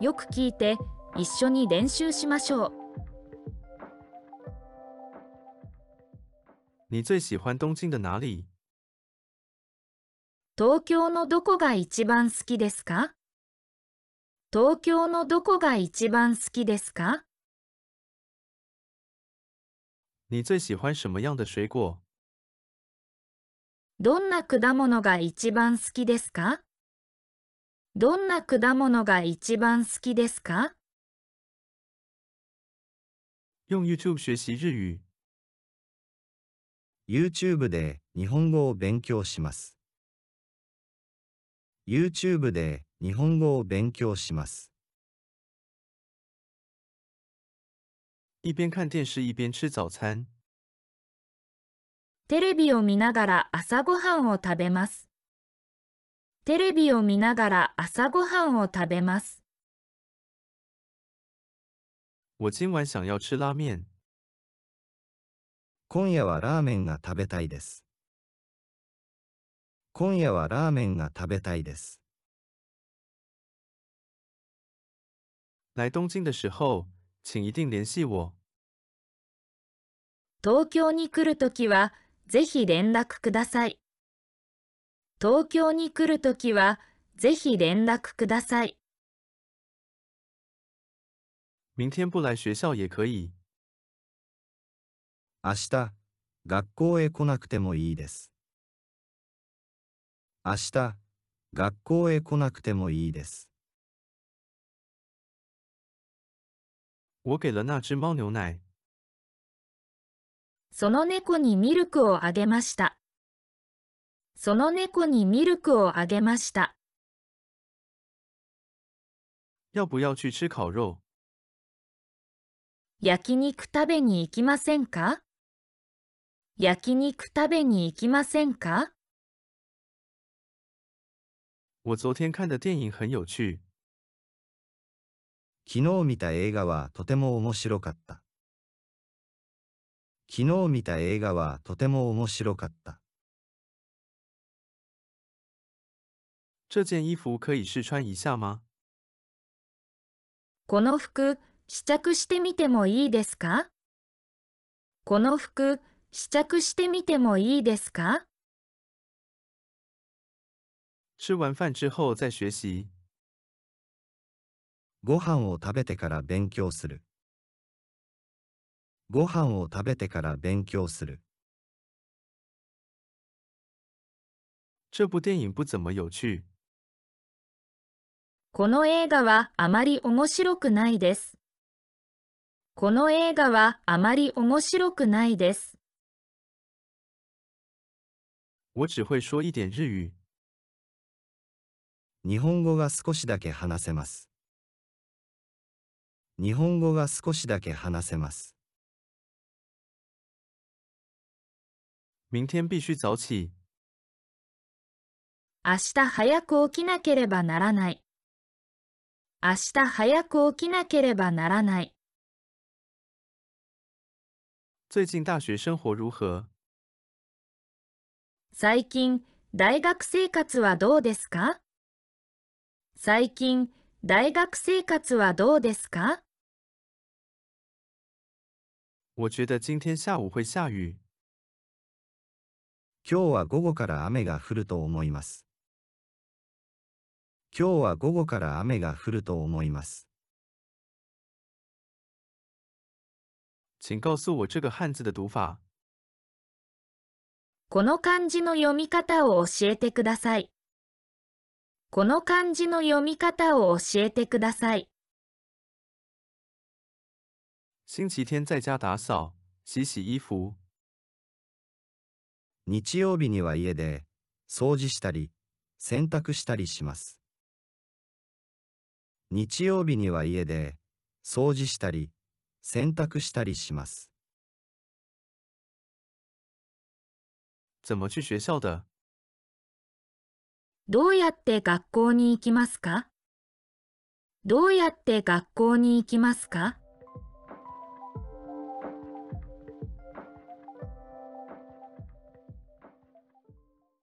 よく聞いて一緒に練習しましょう。你最喜欢东京的哪里？東京のどこが一番好きですか？東京のどこが一番好きですか？你最喜欢什么样的水果？どんな果物が一番好きですか？どんな果物が一番好きですか？用 YouTube 学习日语。YouTube で日本語を勉強します。YouTube で日本語を勉強します。一边看电视一边吃早餐。テレビを見ながら朝ごはんを食べます。テレビを見ながら朝ごはんを食べます。我今晚想要吃拉面。今夜はラーメンが食べたいです。今夜はラーメンが食べたいです。来东京的时候，请一定联系我。東京に来るときはぜひ連絡ください。東京に来るときはぜひ連絡ください。明天不来学校也可以。明日、学校へ来なくてもいいです。明日、学校へ来なくてもいいです。我给了那只猫牛奶。その猫にミルクをあげました。その猫にミルクをあげました。要不要去吃烤肉？焼肉食べに行きませんか？焼肉食べに行きませんか？我昨天看的电影很有趣。昨日見た映画はとても面白かった。昨日見た映画はとても面白かった。这件衣服可以试穿一下吗？この服試着してみてもいいですか？この服試着してみてもいいですか？吃完饭之后再学习。ご飯を食べてから勉強する。ご飯を食べてから勉強する。这部电影不怎么有趣。この映画はあまり面白くないです。この映画はあまり面白くないです。我只会说一点日语。日本語が少しだけ話せます。日本語が少しだけ話せます。明天必须早起。明日早く起きなければならない。明日早く起きなければならない。最近大学生活如何？最近、大学生活はどうですか？最近、大学生活はどうですか？我觉得今天下午会下雨。今日は午後から雨が降ると思います。今日は午後から雨が降ると思います。请告诉我这个汉字的读法。この漢字の読み方を教えてください。この漢字の読み方を教えてください。星期天在家打扫、洗洗衣服。日曜日には家で掃除したり洗濯したりします。日曜日には家で掃除したり洗濯したりします。怎么去学校的？どうやって学校に行きますか？どうやって学校に行きますか？